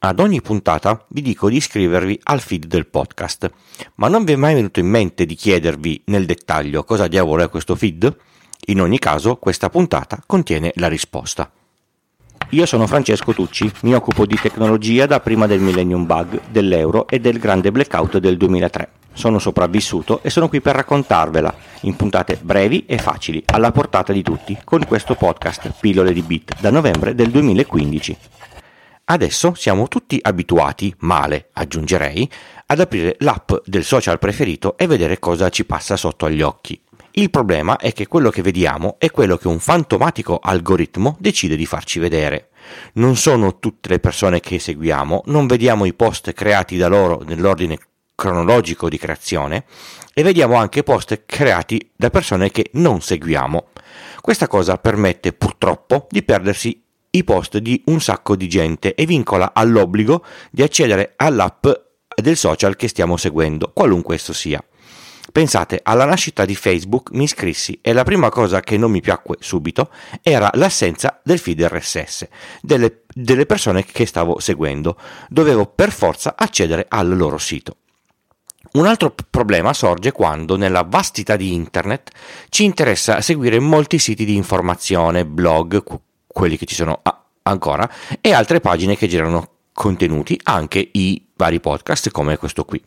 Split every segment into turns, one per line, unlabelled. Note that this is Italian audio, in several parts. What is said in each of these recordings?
Ad ogni puntata vi dico di iscrivervi al feed del podcast, ma non vi è mai venuto in mente di chiedervi nel dettaglio cosa diavolo è questo feed? In ogni caso, questa puntata contiene la risposta. Io sono Francesco Tucci, mi occupo di tecnologia da prima del Millennium Bug, dell'euro e del grande blackout del 2003. Sono sopravvissuto e sono qui per raccontarvela in puntate brevi e facili, alla portata di tutti, con questo podcast Pillole di Bit da novembre del 2015. Adesso siamo tutti abituati, male aggiungerei, ad aprire l'app del social preferito e vedere cosa ci passa sotto agli occhi. Il problema è che quello che vediamo è quello che un fantomatico algoritmo decide di farci vedere. Non sono tutte le persone che seguiamo, non vediamo i post creati da loro nell'ordine cronologico di creazione e vediamo anche post creati da persone che non seguiamo. Questa cosa permette purtroppo di perdersi i post di un sacco di gente e vincola all'obbligo di accedere all'app del social che stiamo seguendo, qualunque esso sia. Pensate, alla nascita di Facebook mi iscrissi e la prima cosa che non mi piacque subito era l'assenza del feed RSS delle, delle persone che stavo seguendo. Dovevo per forza accedere al loro sito. Un altro problema sorge quando nella vastità di internet ci interessa seguire molti siti di informazione, blog, quelli che ci sono ancora, e altre pagine che girano contenuti, anche i vari podcast come questo qui.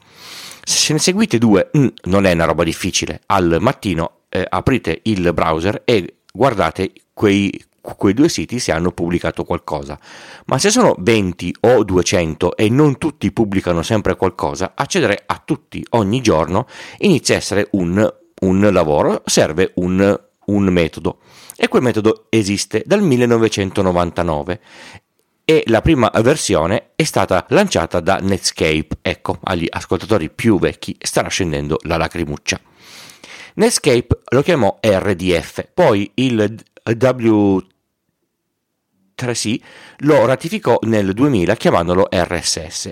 Se ne seguite due, mm, non è una roba difficile. Al mattino eh, aprite il browser e guardate quei, quei due siti se hanno pubblicato qualcosa. Ma se sono 20 o 200 e non tutti pubblicano sempre qualcosa, accedere a tutti ogni giorno inizia a essere un, un lavoro, serve un, un metodo e quel metodo esiste dal 1999 e la prima versione è stata lanciata da Netscape. Ecco, agli ascoltatori più vecchi starà scendendo la lacrimuccia. Netscape lo chiamò RDF, poi il W3C lo ratificò nel 2000 chiamandolo RSS,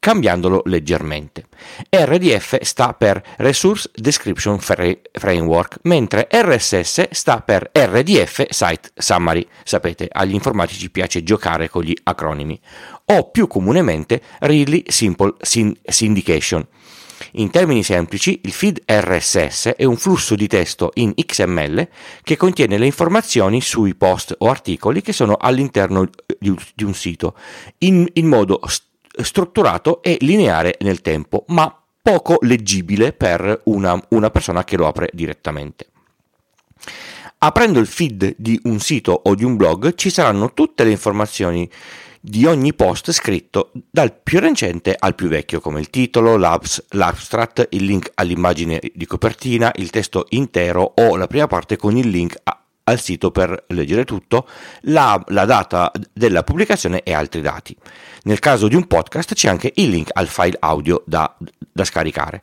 cambiandolo leggermente. RDF sta per Resource Description Framework, mentre RSS sta per RDF Site Summary. Sapete, agli informatici piace giocare con gli acronimi. O più comunemente Really Simple Syndication. In termini semplici, il feed RSS è un flusso di testo in XML che contiene le informazioni sui post o articoli che sono all'interno di un sito in, in modo st- strutturato e lineare nel tempo, ma poco leggibile per una, una persona che lo apre direttamente. Aprendo il feed di un sito o di un blog ci saranno tutte le informazioni di ogni post scritto dal più recente al più vecchio, come il titolo, l'abs, l'abstract, il link all'immagine di copertina, il testo intero o la prima parte con il link a, al sito per leggere tutto, la, la, data della pubblicazione e altri dati. Nel caso di un podcast c'è anche il link al file audio da, da scaricare.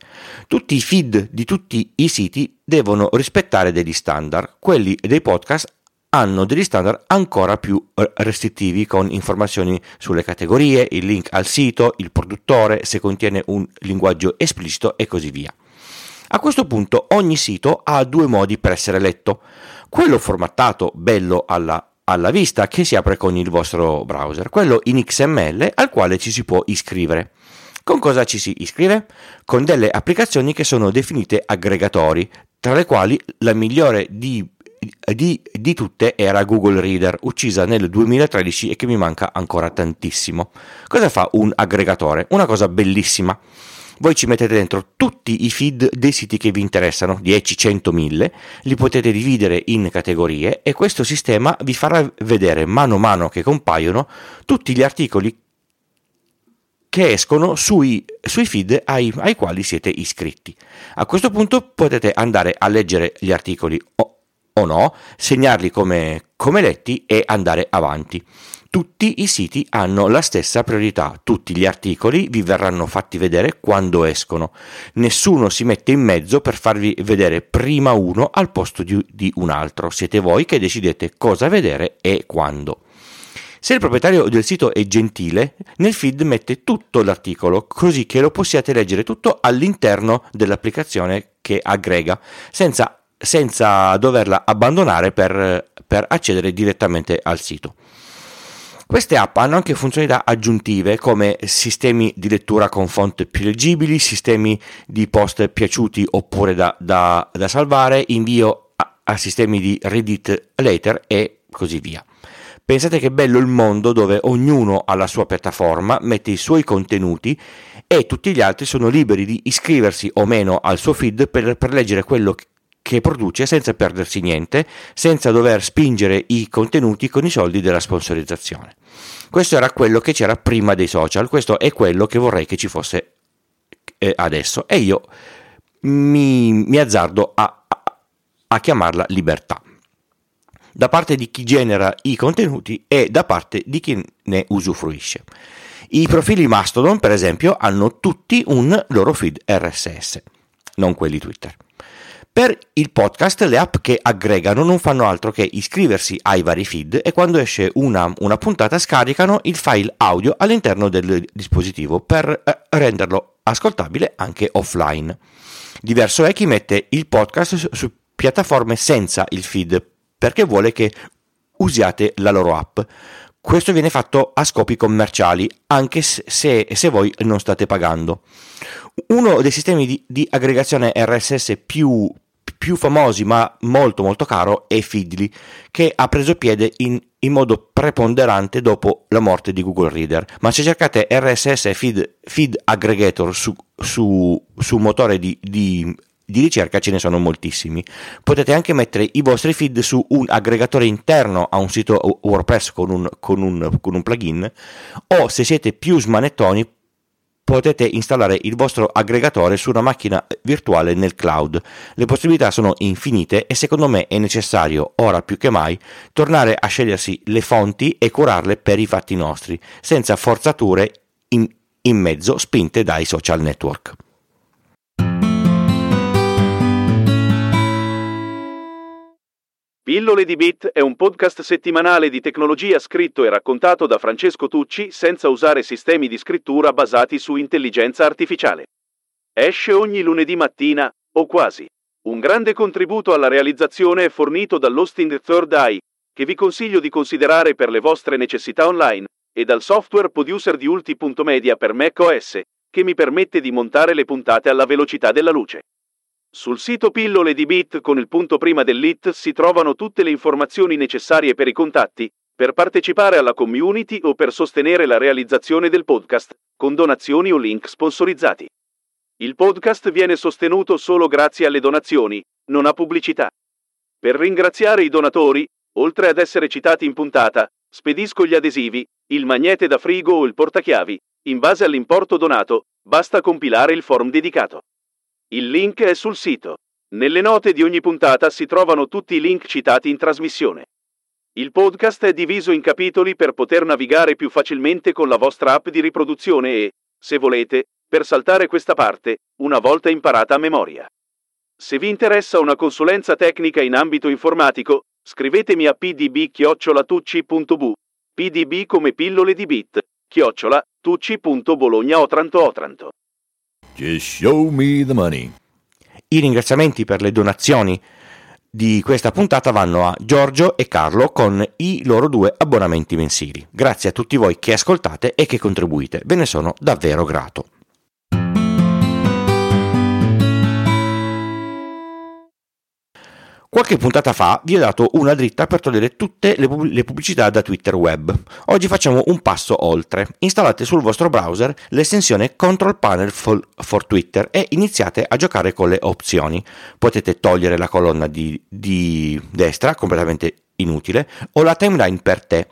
Tutti i feed di tutti i siti devono rispettare degli standard, quelli dei podcast hanno degli standard ancora più restrittivi con informazioni sulle categorie, il link al sito, il produttore, se contiene un linguaggio esplicito e così via. A questo punto ogni sito ha due modi per essere letto. Quello formattato bello alla, alla vista che si apre con il vostro browser, quello in XML al quale ci si può iscrivere. Con cosa ci si iscrive? Con delle applicazioni che sono definite aggregatori, tra le quali la migliore di, di, di, tutte era Google Reader, uccisa nel 2013 e che mi manca ancora tantissimo. Cosa fa un aggregatore? Una cosa bellissima voi ci mettete dentro tutti i feed dei siti che vi interessano, 10, 100, 1000, li potete dividere in categorie e questo sistema vi farà vedere mano a mano che compaiono tutti gli articoli che escono sui, sui feed ai, ai, quali siete iscritti. A questo punto potete andare a leggere gli articoli o, o no, segnarli come, come letti e andare avanti. Tutti i siti hanno la stessa priorità, tutti gli articoli vi verranno fatti vedere quando escono. Nessuno si mette in mezzo per farvi vedere prima uno al posto di, di un altro, siete voi che decidete cosa vedere e quando. Se il proprietario del sito è gentile, nel feed mette tutto l'articolo così che lo possiate leggere tutto all'interno dell'applicazione che aggrega, senza, senza doverla abbandonare per, per accedere direttamente al sito. Queste app hanno anche funzionalità aggiuntive come sistemi di lettura con font più leggibili, sistemi di post piaciuti oppure da, da, da salvare, invio a, a sistemi di Read It Later e così via. Pensate che bello il mondo dove ognuno ha la sua piattaforma, mette i suoi contenuti e tutti gli altri sono liberi di iscriversi o meno al suo feed per, per leggere quello che produce senza perdersi niente, senza dover spingere i contenuti con i soldi della sponsorizzazione. Questo era quello che c'era prima dei social, questo è quello che vorrei che ci fosse eh, adesso e io mi, mi azzardo a, a, a chiamarla libertà da parte di chi genera i contenuti e da parte di chi ne usufruisce. I profili Mastodon, per esempio, hanno tutti un loro feed RSS, non quelli Twitter. Per il podcast le app che aggregano non fanno altro che iscriversi ai vari feed e quando esce una, una puntata scaricano il file audio all'interno del dispositivo per eh, renderlo ascoltabile anche offline. Diverso è chi mette il podcast su, su piattaforme senza il feed perché vuole che usiate la loro app. Questo viene fatto a scopi commerciali, anche se, se voi non state pagando. Uno dei sistemi di, di aggregazione RSS più, più, famosi, ma molto molto caro, è Feedly, che ha preso piede in, in, modo preponderante dopo la morte di Google Reader. Ma se cercate RSS Feed, feed Aggregator su, su, su motore di, di di ricerca ce ne sono moltissimi. Potete anche mettere i vostri feed su un aggregatore interno a un sito WordPress con un, con un, con un plugin o se siete più smanettoni potete installare il vostro aggregatore su una macchina virtuale nel cloud. Le possibilità sono infinite e secondo me è necessario, ora più che mai, tornare a scegliersi le fonti e curarle per i fatti nostri, senza forzature in, in mezzo spinte dai social network.
Pillole di Bit è un podcast settimanale di tecnologia scritto e raccontato da Francesco Tucci senza usare sistemi di scrittura basati su intelligenza artificiale. Esce ogni lunedì mattina, o quasi. Un grande contributo alla realizzazione è fornito dall'hosting Third Eye, che vi consiglio di considerare per le vostre necessità online, e dal software producer di Ulti.media per macOS, che mi permette di montare le puntate alla velocità della luce. Sul sito Pillole di Bit con il punto prima dell'IT si trovano tutte le informazioni necessarie per i contatti, per partecipare alla community o per sostenere la realizzazione del podcast, con donazioni o link sponsorizzati. Il podcast viene sostenuto solo grazie alle donazioni, non a pubblicità. Per ringraziare i donatori, oltre ad essere citati in puntata, spedisco gli adesivi, il magnete da frigo o il portachiavi. In base all'importo donato, basta compilare il form dedicato. Il link è sul sito. Nelle note di ogni puntata si trovano tutti i link citati in trasmissione. Il podcast è diviso in capitoli per poter navigare più facilmente con la vostra app di riproduzione e, se volete, per saltare questa parte, una volta imparata a memoria. Se vi interessa una consulenza tecnica in ambito informatico, scrivetemi a pdb-tucci.bu, pdb come pillole di bit, chiocciola, tucci.bologna Otranto Otranto.
Just show me the money. I ringraziamenti per le donazioni di questa puntata vanno a Giorgio e Carlo con i loro due abbonamenti mensili. Grazie a tutti voi che ascoltate e che contribuite, ve ne sono davvero grato. Qualche puntata fa vi ho dato una dritta per togliere tutte le, pub- le, pubblicità da Twitter web. Oggi facciamo un passo oltre. Installate sul vostro browser l'estensione Control Panel for Twitter e iniziate a giocare con le opzioni. Potete togliere la colonna di, di destra, completamente inutile, o la timeline per te.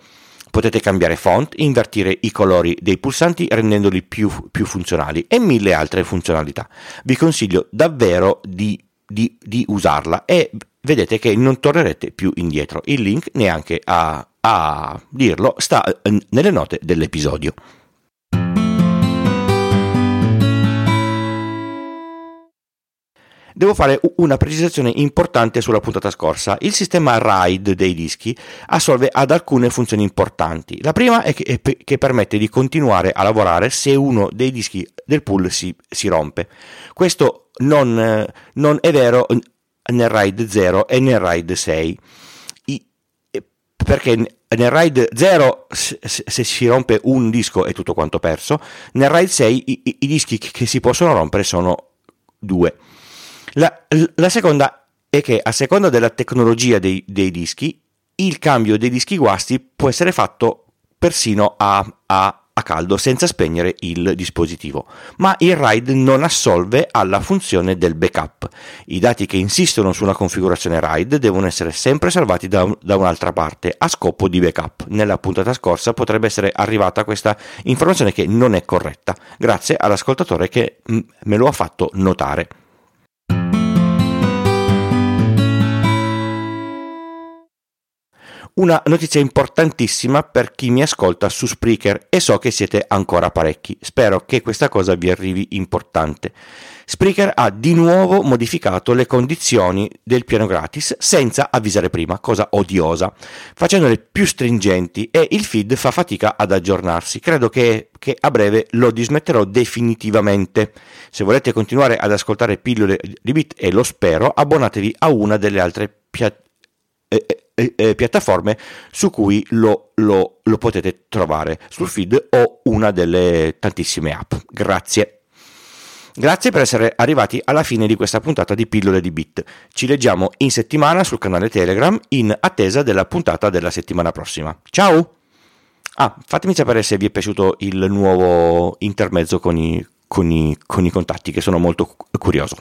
Potete cambiare font, invertire i colori dei pulsanti rendendoli più, più funzionali e mille altre funzionalità. Vi consiglio davvero di, di, di usarla e vedete che non tornerete più indietro. Il link, neanche a, a dirlo, sta nelle note dell'episodio. Devo fare una precisazione importante sulla puntata scorsa. Il sistema RAID dei dischi assolve ad alcune funzioni importanti. La prima è che, che permette di continuare a lavorare se uno dei dischi del pool si, si rompe. Questo non, non è vero nel RAID 0 e nel RAID 6. I, perché nel RAID 0 se, si rompe un disco è tutto quanto perso, nel RAID 6 i, i dischi che si possono rompere sono due. La, la, seconda è che a seconda della tecnologia dei, dei, dischi, il cambio dei dischi guasti può essere fatto persino a, a a caldo senza spegnere il dispositivo, ma il RAID non assolve alla funzione del backup. I dati che insistono su una configurazione RAID devono essere sempre salvati da, da un'altra parte a scopo di backup. Nella puntata scorsa potrebbe essere arrivata questa informazione che non è corretta, grazie all'ascoltatore che me lo ha fatto notare. Una notizia importantissima per chi mi ascolta su Spreaker e so che siete ancora parecchi. Spero che questa cosa vi arrivi importante. Spreaker ha di nuovo modificato le condizioni del piano gratis senza avvisare prima, cosa odiosa, facendole più stringenti e il feed fa fatica ad aggiornarsi. Credo che, che a breve lo dismetterò definitivamente. Se volete continuare ad ascoltare pillole di bit, e lo spero, abbonatevi a una delle altre piattaforme eh, eh, piattaforme su cui lo, lo, lo potete trovare sul feed o una delle tantissime app. Grazie. Grazie per essere arrivati alla fine di questa puntata di Pillole di Bit. Ci leggiamo in settimana sul canale Telegram in attesa della puntata della settimana prossima. Ciao! Ah, fatemi sapere se vi è piaciuto il nuovo intermezzo con i, con i, con i contatti, che sono molto curioso.